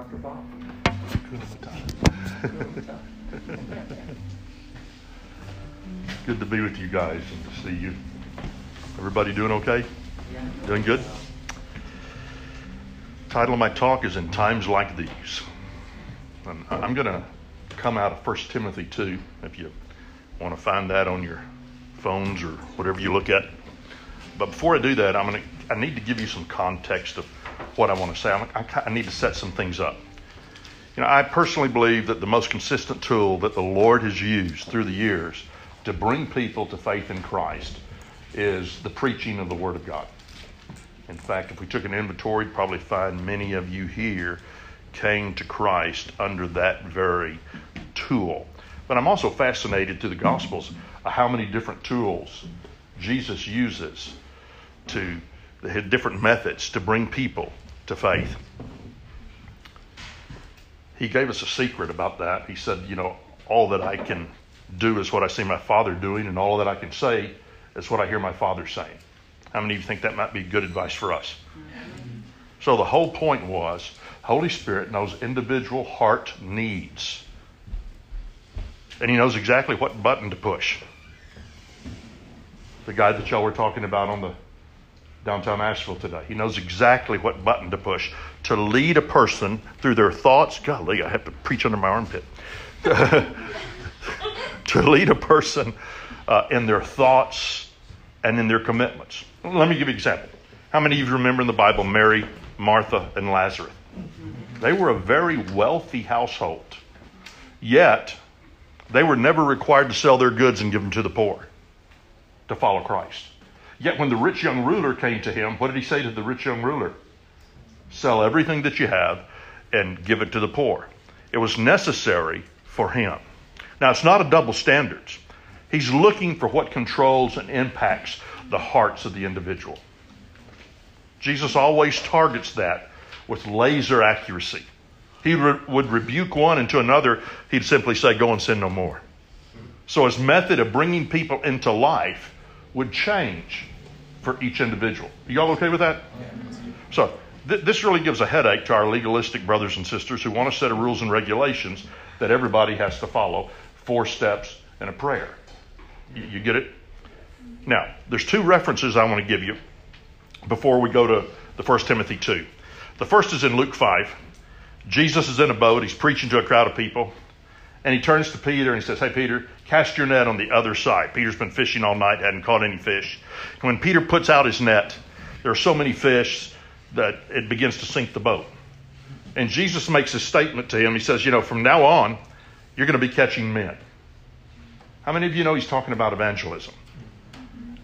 Dr. Bob. Good to be with you guys and to see you. Everybody doing okay? Doing good? Title of my talk is In Times Like These. And I'm going to come out of 1 Timothy 2 if you want to find that on your phones or whatever you look at. But before I do that, I'm going to, I need to give you some context of what I want to say. I, I need to set some things up. You know, I personally believe that the most consistent tool that the Lord has used through the years to bring people to faith in Christ is the preaching of the Word of God. In fact, if we took an inventory, we'd probably find many of you here came to Christ under that very tool. But I'm also fascinated through the Gospels uh, how many different tools Jesus uses to the different methods to bring people to faith. He gave us a secret about that. He said, you know, all that I can do is what I see my Father doing, and all that I can say is what I hear my Father saying. How many of you think that might be good advice for us? So the whole point was Holy Spirit knows individual heart needs. And he knows exactly what button to push. The guy that y'all were talking about on the downtown Asheville today. He knows exactly what button to push to lead a person through their thoughts. Golly, I have to preach under my armpit. to lead a person uh, in their thoughts and in their commitments. Let me give you an example. How many of you remember in the Bible Mary, Martha, and Lazarus? They were a very wealthy household, yet they were never required to sell their goods and give them to the poor to follow Christ. Yet when the rich young ruler came to him, what did he say to the rich young ruler? Sell everything that you have and give it to the poor. It was necessary for him. Now, it's not a double standards. He's looking for what controls and impacts the hearts of the individual. Jesus always targets that with laser accuracy. He re- would rebuke one, and to another, he'd simply say, Go and sin no more. So his method of bringing people into life would change for each individual. Y'all okay with that? So th- this really gives a headache to our legalistic brothers and sisters who want a set of rules and regulations that everybody has to follow, four steps and a prayer. You, you get it? Now, there's two references I want to give you before we go to the First Timothy 2. The first is in Luke 5. Jesus is in a boat, he's preaching to a crowd of people, and he turns to Peter and he says, Hey, Peter, cast your net on the other side. Peter's been fishing all night, hadn't caught any fish. And when Peter puts out his net, there are so many fish that it begins to sink the boat. And Jesus makes a statement to him. He says, You know, from now on, you're going to be catching men. How many of you know he's talking about evangelism?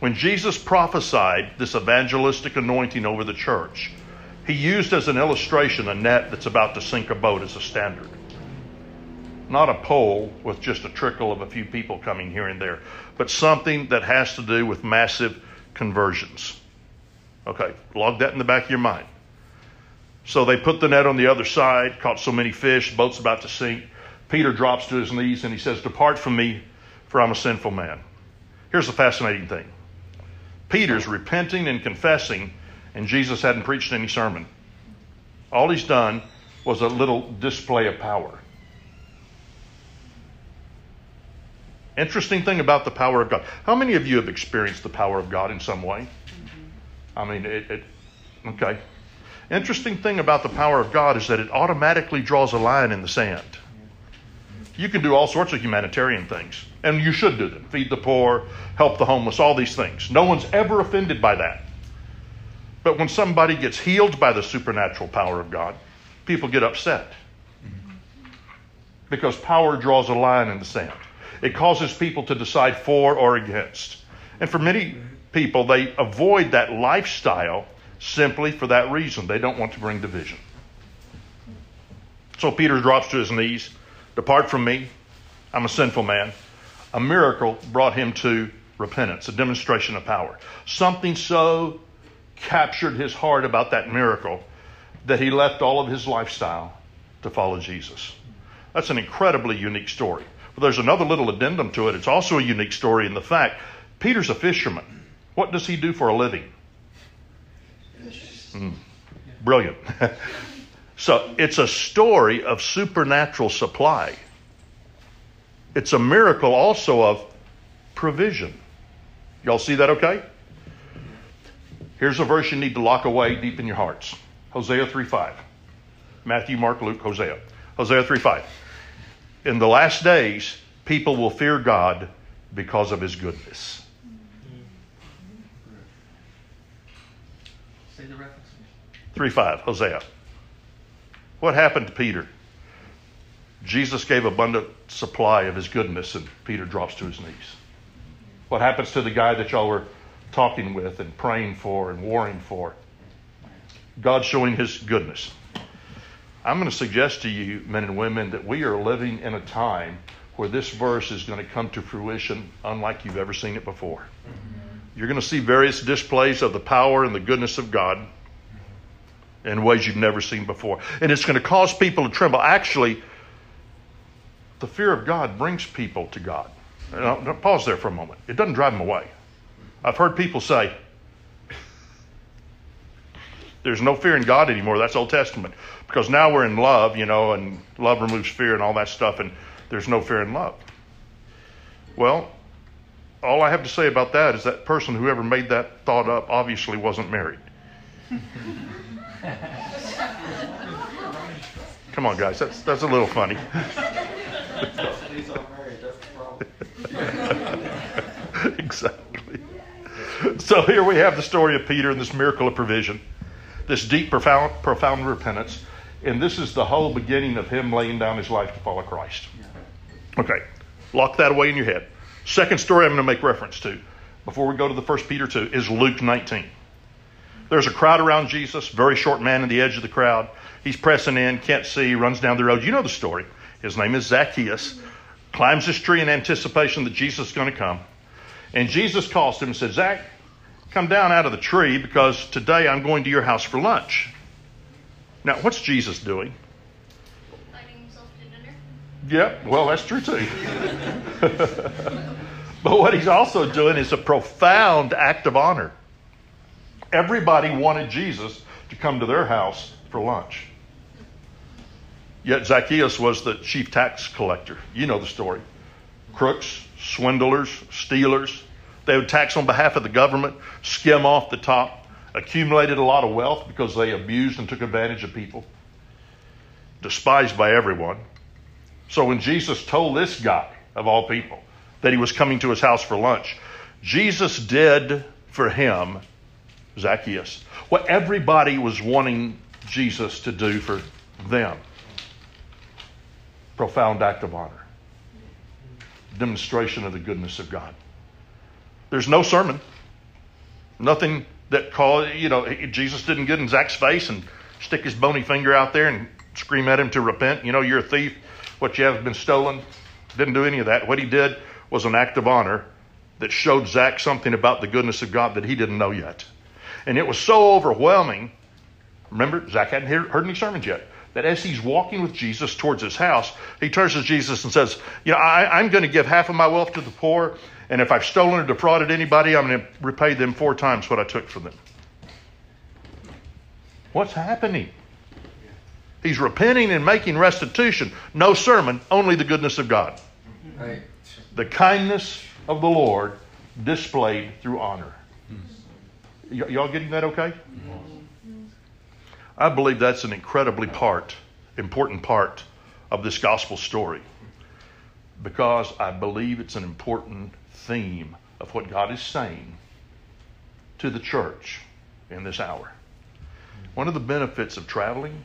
When Jesus prophesied this evangelistic anointing over the church, he used as an illustration a net that's about to sink a boat as a standard. Not a pole with just a trickle of a few people coming here and there, but something that has to do with massive conversions. Okay, log that in the back of your mind. So they put the net on the other side, caught so many fish, boat's about to sink. Peter drops to his knees and he says, Depart from me, for I'm a sinful man. Here's the fascinating thing Peter's repenting and confessing, and Jesus hadn't preached any sermon. All he's done was a little display of power. Interesting thing about the power of God. How many of you have experienced the power of God in some way? Mm-hmm. I mean, it, it okay. Interesting thing about the power of God is that it automatically draws a line in the sand. You can do all sorts of humanitarian things, and you should do them feed the poor, help the homeless, all these things. No one's ever offended by that. But when somebody gets healed by the supernatural power of God, people get upset. Mm-hmm. Because power draws a line in the sand. It causes people to decide for or against. And for many people, they avoid that lifestyle simply for that reason. They don't want to bring division. So Peter drops to his knees Depart from me. I'm a sinful man. A miracle brought him to repentance, a demonstration of power. Something so captured his heart about that miracle that he left all of his lifestyle to follow Jesus. That's an incredibly unique story. But there's another little addendum to it. It's also a unique story in the fact Peter's a fisherman. What does he do for a living? Mm, brilliant. So it's a story of supernatural supply. It's a miracle also of provision. Y'all see that okay? Here's a verse you need to lock away deep in your hearts Hosea 3 5. Matthew, Mark, Luke, Hosea. Hosea 3 5. In the last days, people will fear God because of his goodness. Say the reference. 3 5, Hosea. What happened to Peter? Jesus gave abundant supply of his goodness, and Peter drops to his knees. What happens to the guy that y'all were talking with and praying for and warring for? God showing his goodness. I'm going to suggest to you, men and women, that we are living in a time where this verse is going to come to fruition unlike you've ever seen it before. You're going to see various displays of the power and the goodness of God in ways you've never seen before. And it's going to cause people to tremble. Actually, the fear of God brings people to God. Now, pause there for a moment. It doesn't drive them away. I've heard people say, there's no fear in God anymore. That's Old Testament. Because now we're in love, you know, and love removes fear and all that stuff, and there's no fear in love. Well, all I have to say about that is that person, whoever made that thought up, obviously wasn't married. Come on, guys, that's, that's a little funny. These are married. That's the problem. exactly. So here we have the story of Peter and this miracle of provision, this deep, profound, profound repentance, and this is the whole beginning of him laying down his life to follow Christ. Okay, lock that away in your head. Second story I'm going to make reference to before we go to the first Peter 2 is Luke 19. There's a crowd around Jesus, very short man in the edge of the crowd. He's pressing in, can't see, runs down the road. You know the story. His name is Zacchaeus. Climbs this tree in anticipation that Jesus is going to come. And Jesus calls him and said, Zach, come down out of the tree because today I'm going to your house for lunch. Now, what's Jesus doing? Inviting himself to dinner. Yep, well, that's true too. but what he's also doing is a profound act of honor. Everybody wanted Jesus to come to their house for lunch. Yet Zacchaeus was the chief tax collector. You know the story. Crooks, swindlers, stealers. They would tax on behalf of the government, skim off the top, accumulated a lot of wealth because they abused and took advantage of people. Despised by everyone. So when Jesus told this guy, of all people, that he was coming to his house for lunch, Jesus did for him, Zacchaeus, what everybody was wanting Jesus to do for them profound act of honor, demonstration of the goodness of God. There's no sermon, nothing that called, you know, Jesus didn't get in Zach's face and stick his bony finger out there and scream at him to repent. You know, you're a thief. What you have been stolen. Didn't do any of that. What he did was an act of honor that showed Zach something about the goodness of God that he didn't know yet. And it was so overwhelming. Remember, Zach hadn't heard, any sermons yet. That as he's walking with Jesus towards his house, he turns to Jesus and says, You know, I, I'm going to give half of my wealth to the poor, and if I've stolen or defrauded anybody, I'm going to repay them four times what I took from them. What's happening? He's repenting and making restitution. No sermon, only the goodness of God. Right. The kindness of the Lord displayed through honor. Y- y'all getting that okay? I believe that's an incredibly part, important part of this gospel story because I believe it's an important theme of what God is saying to the church in this hour. One of the benefits of traveling,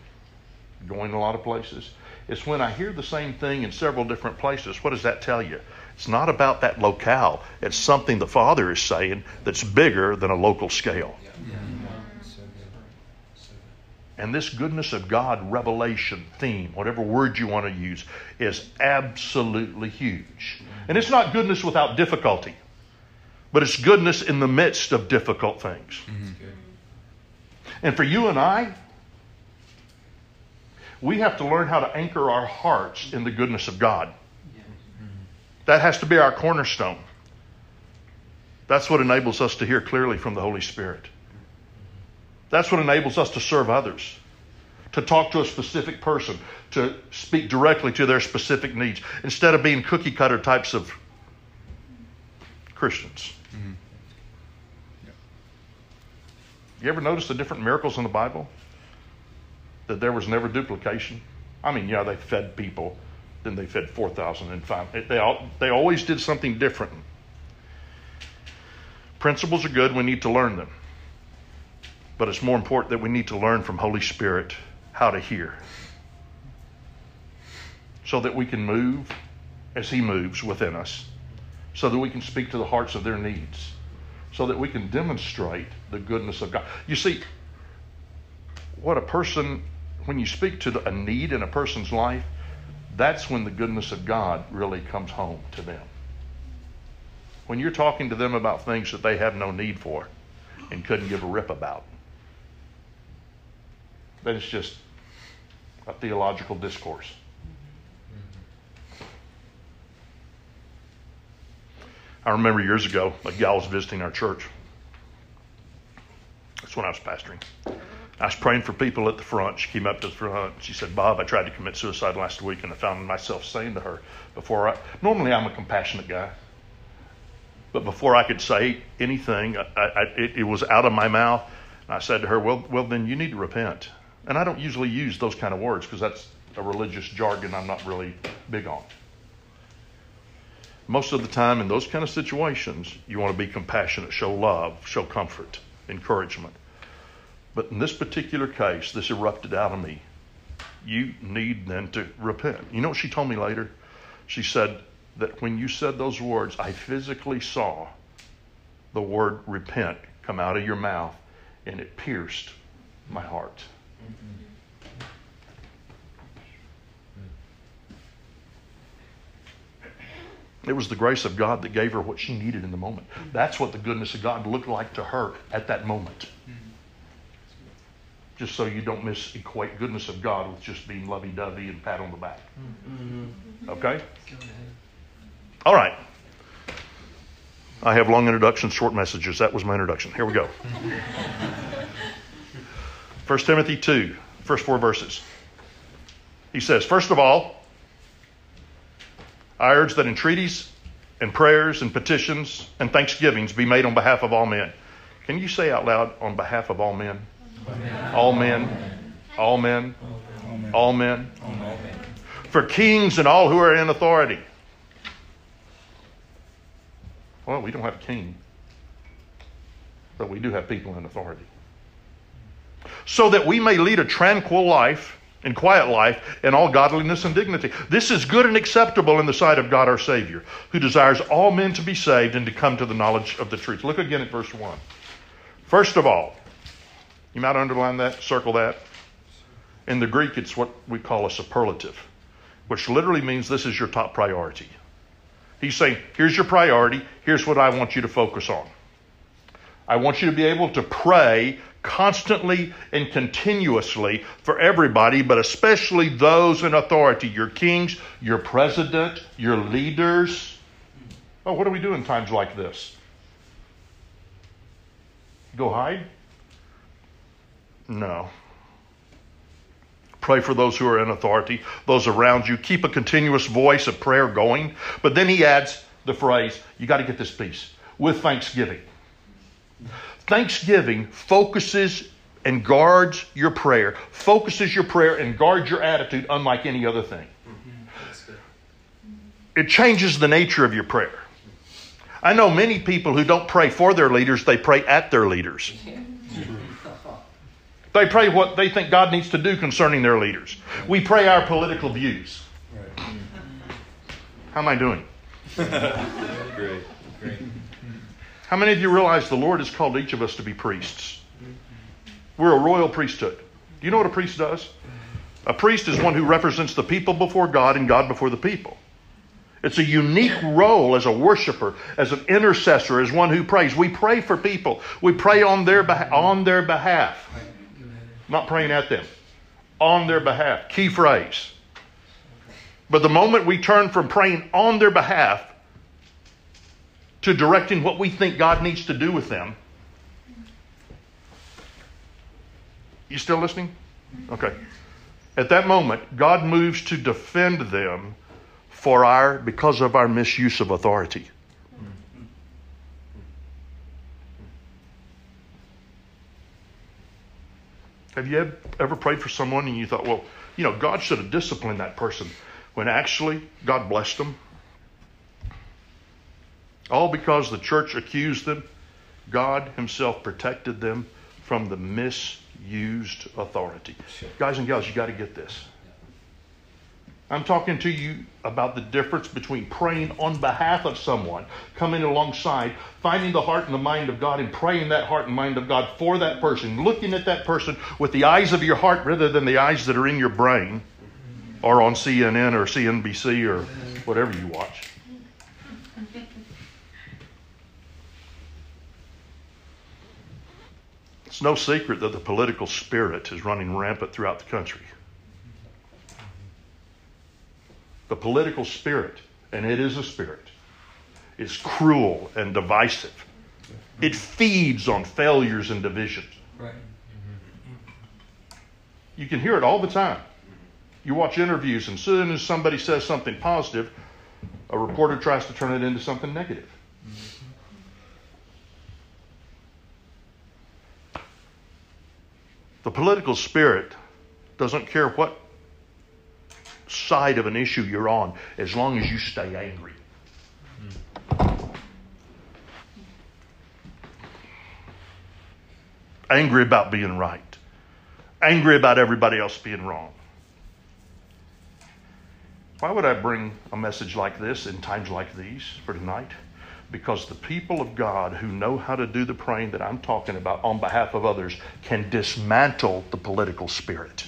going a lot of places, is when I hear the same thing in several different places. What does that tell you? It's not about that locale. It's something the Father is saying that's bigger than a local scale. And this goodness of God revelation theme, whatever word you want to use, is absolutely huge. And it's not goodness without difficulty, but it's goodness in the midst of difficult things. Mm-hmm. And for you and I, we have to learn how to anchor our hearts in the goodness of God. Mm-hmm. That has to be our cornerstone. That's what enables us to hear clearly from the Holy Spirit. That's what enables us to serve others, to talk to a specific person, to speak directly to their specific needs, instead of being cookie cutter types of Christians. You ever notice the different miracles in the Bible? That there was never duplication? I mean, yeah, they fed people, then they fed 4,000 and five. They, all, they always did something different. Principles are good, we need to learn them. But it's more important that we need to learn from Holy Spirit how to hear. So that we can move as He moves within us. So that we can speak to the hearts of their needs. So that we can demonstrate the goodness of God. You see, what a person, when you speak to the, a need in a person's life, that's when the goodness of God really comes home to them. When you're talking to them about things that they have no need for and couldn't give a rip about, then it's just a theological discourse. I remember years ago, a gal was visiting our church. That's when I was pastoring. I was praying for people at the front. She came up to the front. She said, Bob, I tried to commit suicide last week, and I found myself saying to her before I, normally I'm a compassionate guy, but before I could say anything, I, I, it, it was out of my mouth. And I said to her, well, well, then you need to repent. And I don't usually use those kind of words because that's a religious jargon I'm not really big on. Most of the time, in those kind of situations, you want to be compassionate, show love, show comfort, encouragement. But in this particular case, this erupted out of me. You need then to repent. You know what she told me later? She said that when you said those words, I physically saw the word repent come out of your mouth, and it pierced my heart. Mm-hmm. It was the grace of God that gave her what she needed in the moment. Mm-hmm. That's what the goodness of God looked like to her at that moment. Mm-hmm. Just so you don't misequate goodness of God with just being lovey dovey and pat on the back. Okay? All right. I have long introductions, short messages. That was my introduction. Here we go. 1 Timothy 2, first four verses. He says, First of all, I urge that entreaties and prayers and petitions and thanksgivings be made on behalf of all men. Can you say out loud, on behalf of all men? Amen. All men. All men. Amen. All men. Amen. For kings and all who are in authority. Well, we don't have a king, but we do have people in authority. So that we may lead a tranquil life and quiet life in all godliness and dignity. This is good and acceptable in the sight of God our Savior, who desires all men to be saved and to come to the knowledge of the truth. Look again at verse 1. First of all, you might underline that, circle that. In the Greek, it's what we call a superlative, which literally means this is your top priority. He's saying, here's your priority, here's what I want you to focus on. I want you to be able to pray constantly and continuously for everybody, but especially those in authority your kings, your president, your leaders. Oh, what do we do in times like this? Go hide? No. Pray for those who are in authority, those around you. Keep a continuous voice of prayer going. But then he adds the phrase, you got to get this piece, with thanksgiving. Thanksgiving focuses and guards your prayer, focuses your prayer and guards your attitude unlike any other thing. It changes the nature of your prayer. I know many people who don't pray for their leaders, they pray at their leaders. They pray what they think God needs to do concerning their leaders. We pray our political views. How am I doing? Great. Great. How many of you realize the Lord has called each of us to be priests? We're a royal priesthood. Do you know what a priest does? A priest is one who represents the people before God and God before the people. It's a unique role as a worshiper, as an intercessor, as one who prays. We pray for people. We pray on their, beh- on their behalf. Not praying at them. On their behalf. Key phrase. But the moment we turn from praying on their behalf to directing what we think God needs to do with them. You still listening? Okay. At that moment, God moves to defend them for our because of our misuse of authority. Have you ever prayed for someone and you thought, well, you know, God should have disciplined that person when actually God blessed them? All because the church accused them, God Himself protected them from the misused authority. Guys and gals, you got to get this. I'm talking to you about the difference between praying on behalf of someone, coming alongside, finding the heart and the mind of God, and praying that heart and mind of God for that person, looking at that person with the eyes of your heart rather than the eyes that are in your brain or on CNN or CNBC or whatever you watch. It's no secret that the political spirit is running rampant throughout the country. The political spirit, and it is a spirit, is cruel and divisive. It feeds on failures and divisions. Right. You can hear it all the time. You watch interviews, and as soon as somebody says something positive, a reporter tries to turn it into something negative. The political spirit doesn't care what side of an issue you're on as long as you stay angry. Angry about being right, angry about everybody else being wrong. Why would I bring a message like this in times like these for tonight? Because the people of God who know how to do the praying that I'm talking about on behalf of others can dismantle the political spirit.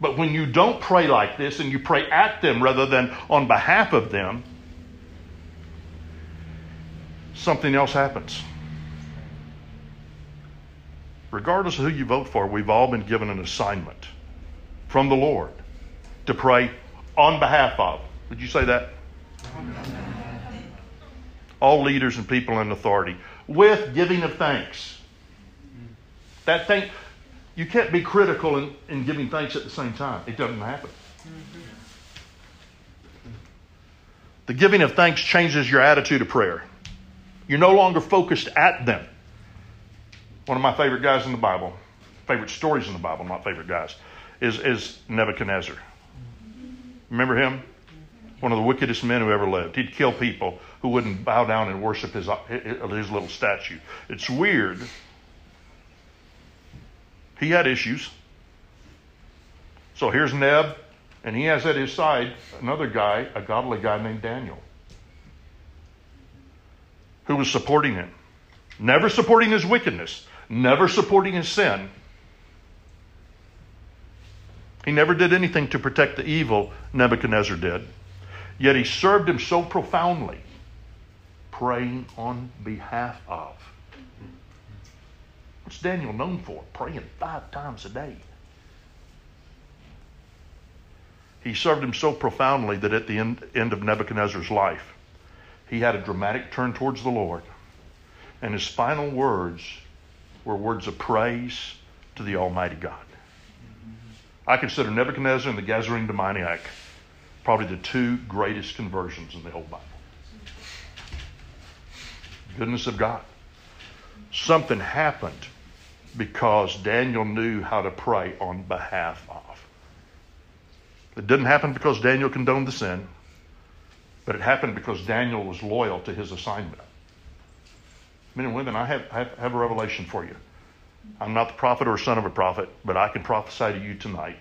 But when you don't pray like this and you pray at them rather than on behalf of them, something else happens. Regardless of who you vote for, we've all been given an assignment from the Lord to pray on behalf of. Did you say that? All leaders and people in authority with giving of thanks. That thing, you can't be critical and, and giving thanks at the same time. It doesn't happen. The giving of thanks changes your attitude of prayer. You're no longer focused at them. One of my favorite guys in the Bible, favorite stories in the Bible, not favorite guys, is, is Nebuchadnezzar. Remember him? One of the wickedest men who ever lived. He'd kill people who wouldn't bow down and worship his, his little statue. It's weird. He had issues. So here's Neb, and he has at his side another guy, a godly guy named Daniel, who was supporting him. Never supporting his wickedness, never supporting his sin. He never did anything to protect the evil Nebuchadnezzar did. Yet he served him so profoundly, praying on behalf of. What's Daniel known for? Praying five times a day. He served him so profoundly that at the end, end of Nebuchadnezzar's life, he had a dramatic turn towards the Lord. And his final words were words of praise to the Almighty God. I consider Nebuchadnezzar and the Gadarene demoniac probably the two greatest conversions in the whole Bible. Goodness of God. Something happened because Daniel knew how to pray on behalf of. It didn't happen because Daniel condoned the sin, but it happened because Daniel was loyal to his assignment. Men and women, I have, have, have a revelation for you. I'm not the prophet or son of a prophet, but I can prophesy to you tonight.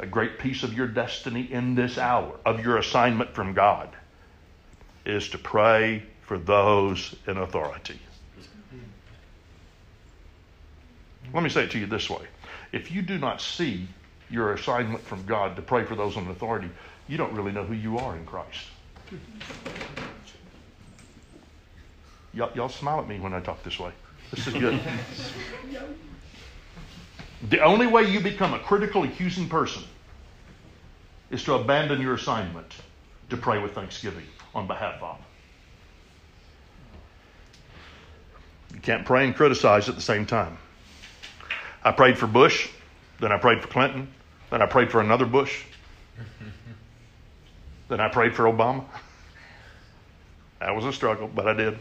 A great piece of your destiny in this hour, of your assignment from God, is to pray for those in authority. Let me say it to you this way. If you do not see your assignment from God to pray for those in authority, you don't really know who you are in Christ. Y'all, smile at me when I talk this way. This is good. the only way you become a critical, accusing person is to abandon your assignment to pray with thanksgiving on behalf of. You can't pray and criticize at the same time. I prayed for Bush, then I prayed for Clinton, then I prayed for another Bush, then I prayed for Obama. That was a struggle, but I did.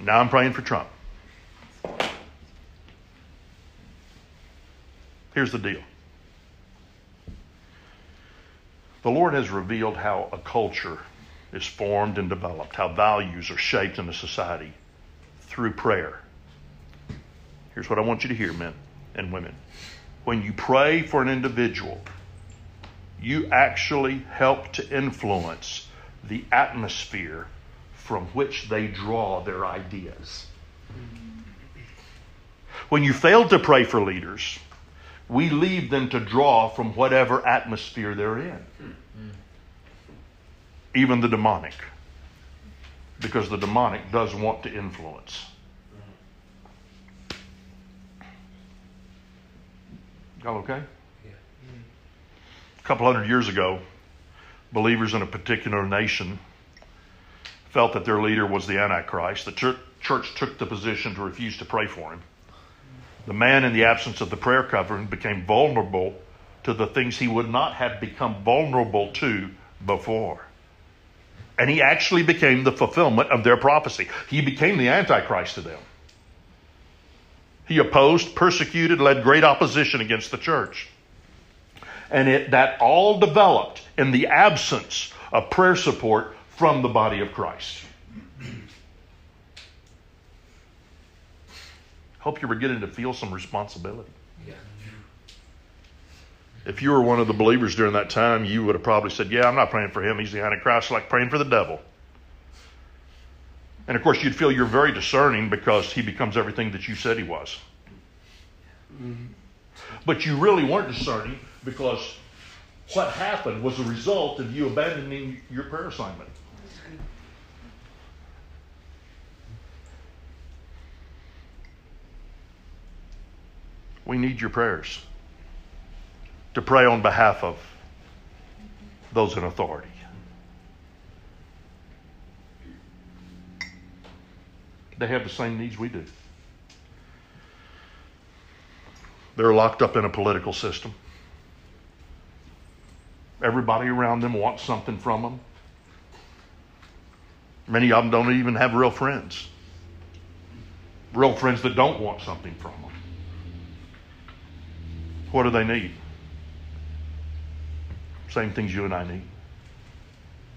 Now I'm praying for Trump. Here's the deal the Lord has revealed how a culture is formed and developed, how values are shaped in a society through prayer. Here's what I want you to hear, men and women. When you pray for an individual, you actually help to influence the atmosphere from which they draw their ideas. When you fail to pray for leaders, we leave them to draw from whatever atmosphere they're in, even the demonic, because the demonic does want to influence. Y'all okay? A couple hundred years ago, believers in a particular nation felt that their leader was the Antichrist. The church, church took the position to refuse to pray for him. The man, in the absence of the prayer covering, became vulnerable to the things he would not have become vulnerable to before. And he actually became the fulfillment of their prophecy. He became the Antichrist to them. He opposed, persecuted, led great opposition against the church. And it, that all developed in the absence of prayer support from the body of Christ. Hope you're beginning to feel some responsibility. Yeah. If you were one of the believers during that time, you would have probably said, Yeah, I'm not praying for him. He's the Antichrist, like praying for the devil. And of course, you'd feel you're very discerning because he becomes everything that you said he was. Mm-hmm. But you really weren't discerning because what happened was a result of you abandoning your prayer assignment. We need your prayers to pray on behalf of those in authority. They have the same needs we do. They're locked up in a political system. Everybody around them wants something from them. Many of them don't even have real friends. Real friends that don't want something from them. What do they need? Same things you and I need.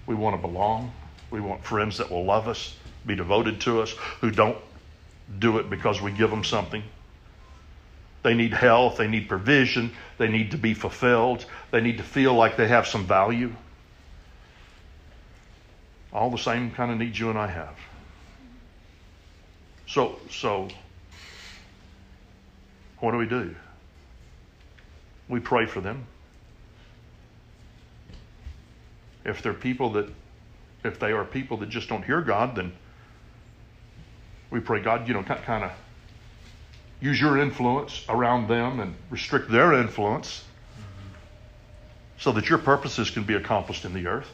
We want to belong. We want friends that will love us, be devoted to us, who don't do it because we give them something. They need health. They need provision. They need to be fulfilled. They need to feel like they have some value. All the same kind of needs you and I have. So, so what do we do? We pray for them. If they're people that, if they are people that just don't hear God, then we pray, God, you know, kind of use your influence around them and restrict their influence so that your purposes can be accomplished in the earth.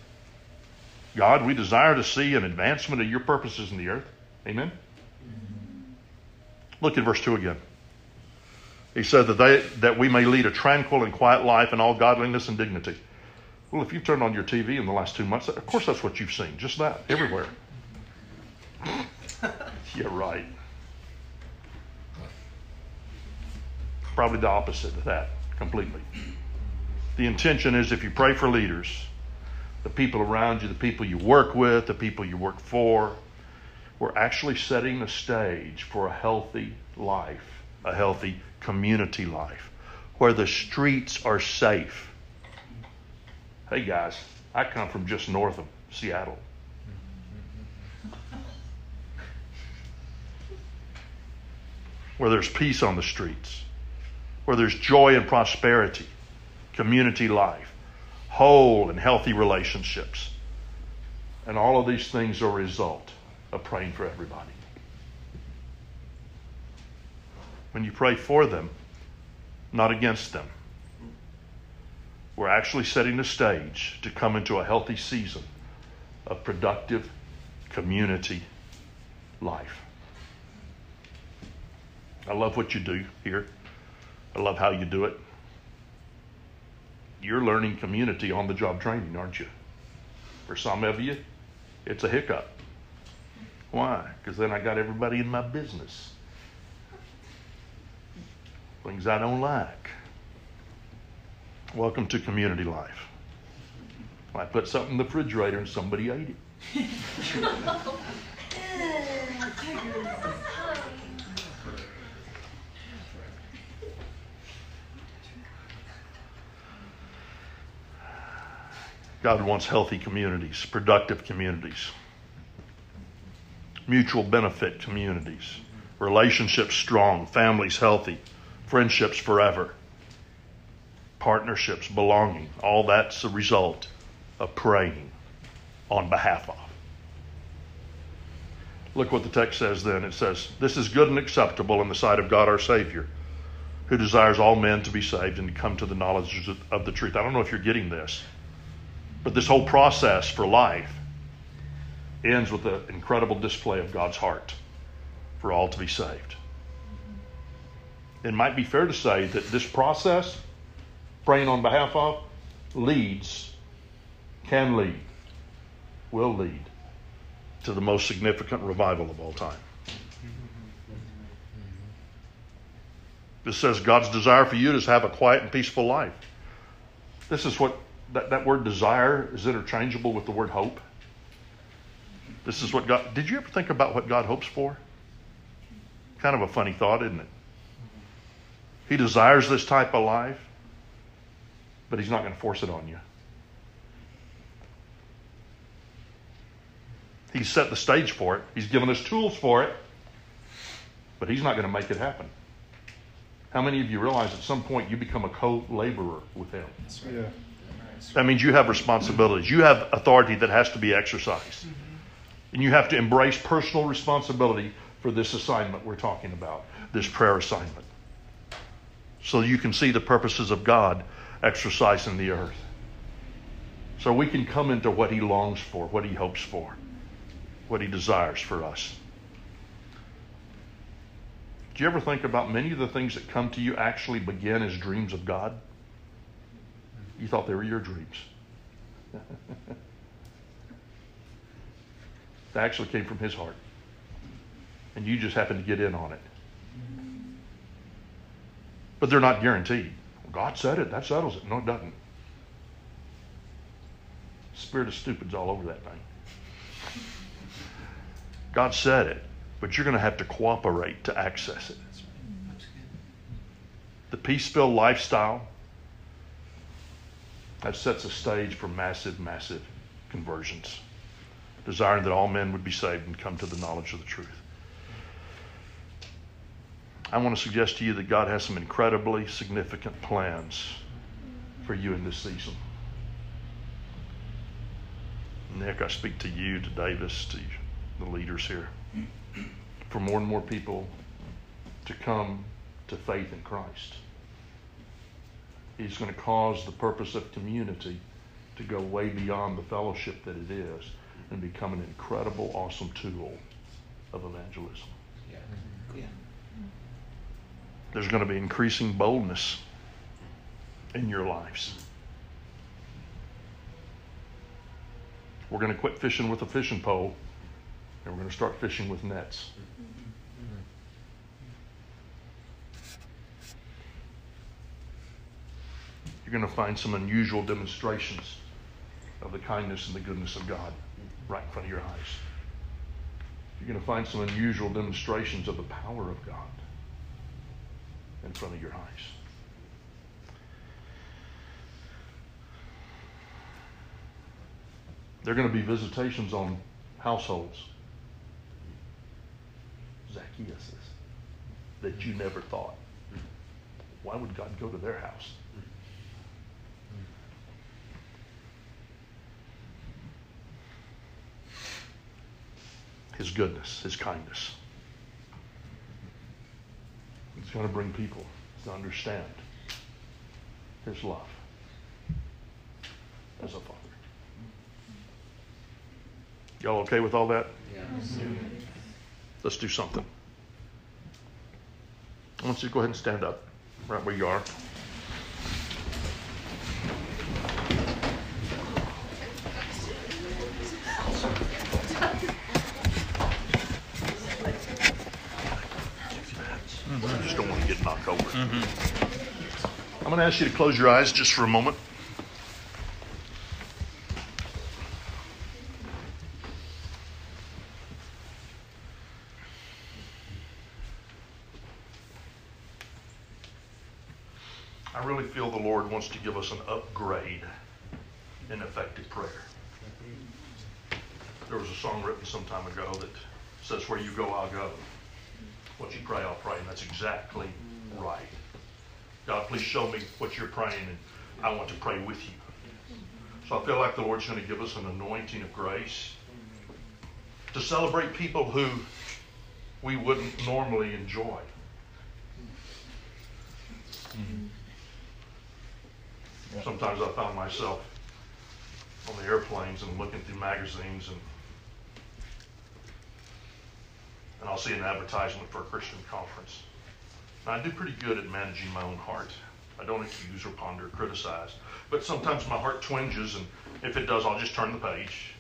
God, we desire to see an advancement of your purposes in the earth. Amen? Look at verse 2 again. He said that, they, that we may lead a tranquil and quiet life in all godliness and dignity. Well, if you've turned on your TV in the last two months, of course that's what you've seen. Just that, everywhere. yeah, right. Probably the opposite of that, completely. The intention is if you pray for leaders, the people around you, the people you work with, the people you work for, we're actually setting the stage for a healthy life, a healthy community life, where the streets are safe. Hey guys, I come from just north of Seattle. Where there's peace on the streets, where there's joy and prosperity, community life, whole and healthy relationships. And all of these things are a result of praying for everybody. When you pray for them, not against them, we're actually setting the stage to come into a healthy season of productive community life. I love what you do here. I love how you do it. You're learning community on the job training, aren't you? For some of you, it's a hiccup. Why? Because then I got everybody in my business. Things I don't like. Welcome to community life. I put something in the refrigerator and somebody ate it. God wants healthy communities, productive communities, mutual benefit communities, relationships strong, families healthy, friendships forever, partnerships, belonging. All that's a result of praying on behalf of. Look what the text says then. It says, This is good and acceptable in the sight of God our Savior, who desires all men to be saved and to come to the knowledge of the truth. I don't know if you're getting this. But this whole process for life ends with an incredible display of God's heart for all to be saved. It might be fair to say that this process, praying on behalf of, leads, can lead, will lead to the most significant revival of all time. This says God's desire for you is to have a quiet and peaceful life. This is what that, that word desire is interchangeable with the word hope. This is what God, did you ever think about what God hopes for? Kind of a funny thought, isn't it? He desires this type of life, but He's not going to force it on you. He's set the stage for it, He's given us tools for it, but He's not going to make it happen. How many of you realize at some point you become a co laborer with Him? Yeah. That means you have responsibilities. You have authority that has to be exercised. Mm-hmm. And you have to embrace personal responsibility for this assignment we're talking about, this prayer assignment. So you can see the purposes of God exercised in the earth. So we can come into what He longs for, what He hopes for, what He desires for us. Do you ever think about many of the things that come to you actually begin as dreams of God? You thought they were your dreams. they actually came from his heart. And you just happened to get in on it. But they're not guaranteed. Well, God said it, that settles it. No, it doesn't. Spirit of stupid's all over that thing. God said it, but you're going to have to cooperate to access it. The peace filled lifestyle that sets a stage for massive, massive conversions, desiring that all men would be saved and come to the knowledge of the truth. I want to suggest to you that God has some incredibly significant plans for you in this season. Nick, I speak to you, to Davis, to the leaders here, for more and more people to come to faith in Christ. He's going to cause the purpose of community to go way beyond the fellowship that it is and become an incredible, awesome tool of evangelism. Yeah. Yeah. There's going to be increasing boldness in your lives. We're going to quit fishing with a fishing pole and we're going to start fishing with nets. you're going to find some unusual demonstrations of the kindness and the goodness of God right in front of your eyes. You're going to find some unusual demonstrations of the power of God in front of your eyes. There are going to be visitations on households. Zacchaeus that you never thought. Why would God go to their house? His goodness, His kindness. It's going to bring people to understand His love as a Father. Y'all okay with all that? Yeah. Let's do something. I want you to go ahead and stand up right where you are. I just don't want to get over. I'm going to ask you to close your eyes just for a moment. I really feel the Lord wants to give us an upgrade in effective prayer. There was a song written some time ago that says, Where you go, I'll go. What you pray, I'll pray. And that's exactly right. God, please show me what you're praying, and I want to pray with you. So I feel like the Lord's going to give us an anointing of grace to celebrate people who we wouldn't normally enjoy. Mm-hmm. Sometimes I found myself on the airplanes and looking through magazines and and I'll see an advertisement for a Christian conference. I do pretty good at managing my own heart. I don't accuse or ponder or criticize. But sometimes my heart twinges, and if it does, I'll just turn the page.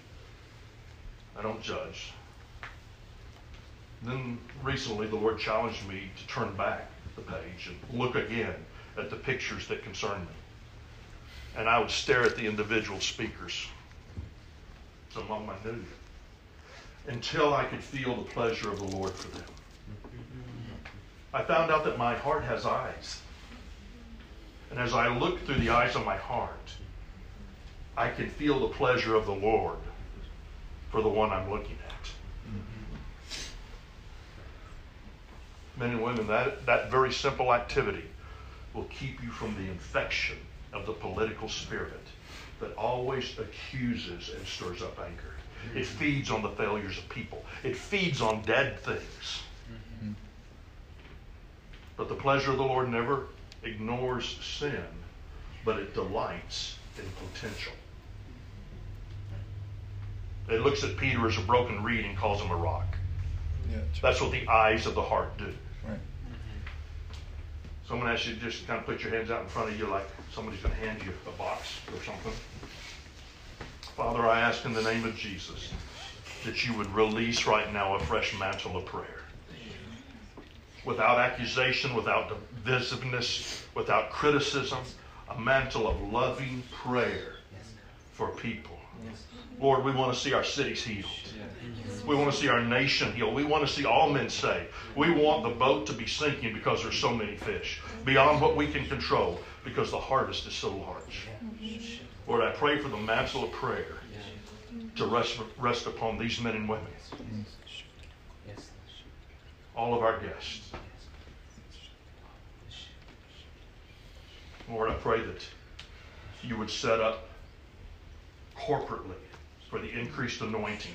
I don't judge. Then recently, the Lord challenged me to turn back the page and look again at the pictures that concern me. And I would stare at the individual speakers. Some of them I knew until I could feel the pleasure of the Lord for them. I found out that my heart has eyes. And as I look through the eyes of my heart, I can feel the pleasure of the Lord for the one I'm looking at. Men and women, that, that very simple activity will keep you from the infection of the political spirit that always accuses and stirs up anger. It feeds on the failures of people. It feeds on dead things. But the pleasure of the Lord never ignores sin, but it delights in potential. It looks at Peter as a broken reed and calls him a rock. Yeah, That's what the eyes of the heart do. right. So I'm going to ask you to just kind of put your hands out in front of you like somebody's going to hand you a box or something. Father, I ask in the name of Jesus that you would release right now a fresh mantle of prayer. Without accusation, without divisiveness, without criticism, a mantle of loving prayer for people. Lord, we want to see our cities healed. We want to see our nation healed. We want to see all men saved. We want the boat to be sinking because there's so many fish, beyond what we can control, because the harvest is so large. Lord, I pray for the mantle of prayer to rest, rest upon these men and women, all of our guests. Lord, I pray that you would set up corporately for the increased anointing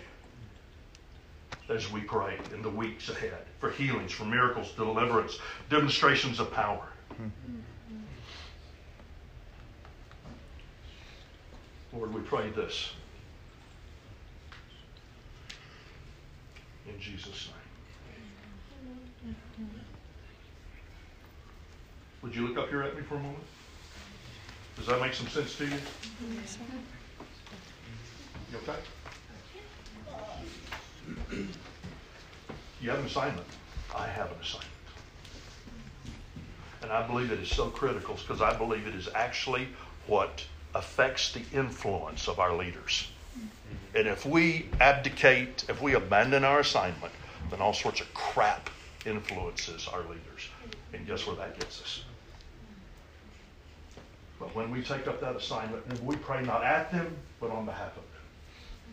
as we pray in the weeks ahead for healings, for miracles, deliverance, demonstrations of power. Lord, we pray this in Jesus' name. Would you look up here at me for a moment? Does that make some sense to you? You okay? You have an assignment. I have an assignment. And I believe it is so critical because I believe it is actually what affects the influence of our leaders. And if we abdicate, if we abandon our assignment, then all sorts of crap influences our leaders. And guess where that gets us? But when we take up that assignment, we pray not at them, but on behalf of them.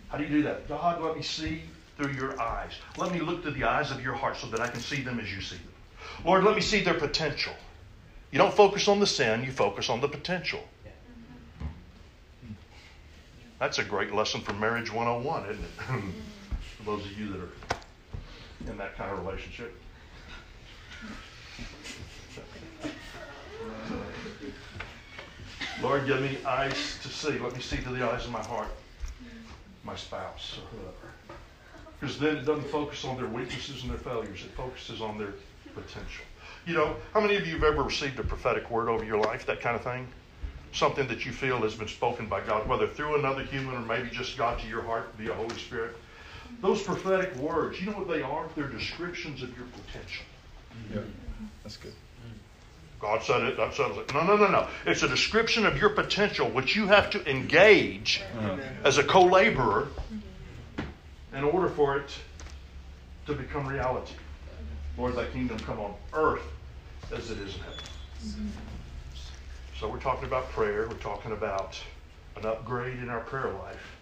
How do you do that? God, let me see through your eyes. Let me look through the eyes of your heart so that I can see them as you see them. Lord, let me see their potential. You don't focus on the sin, you focus on the potential. That's a great lesson for Marriage 101, isn't it? for those of you that are in that kind of relationship. Lord, give me eyes to see. Let me see through the eyes of my heart, my spouse or whoever. Because then it doesn't focus on their weaknesses and their failures, it focuses on their potential. You know, how many of you have ever received a prophetic word over your life, that kind of thing? Something that you feel has been spoken by God, whether through another human or maybe just God to your heart via Holy Spirit. Those prophetic words, you know what they are? They're descriptions of your potential. Yeah. That's good. God said it, that settles it. No, no, no, no. It's a description of your potential, which you have to engage as a co laborer in order for it to become reality. Lord, thy kingdom come on earth as it is in heaven. Mm-hmm. So we're talking about prayer, we're talking about an upgrade in our prayer life,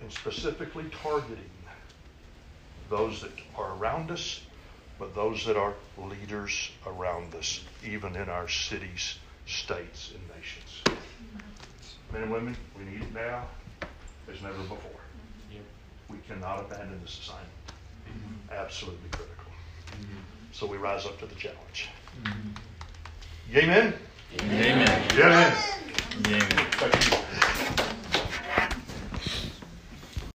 and specifically targeting those that are around us, but those that are leaders around us, even in our cities, states, and nations. Men and women, we need it now as never before. We cannot abandon this assignment. Absolutely critical. So we rise up to the challenge. Amen? Amen. Amen.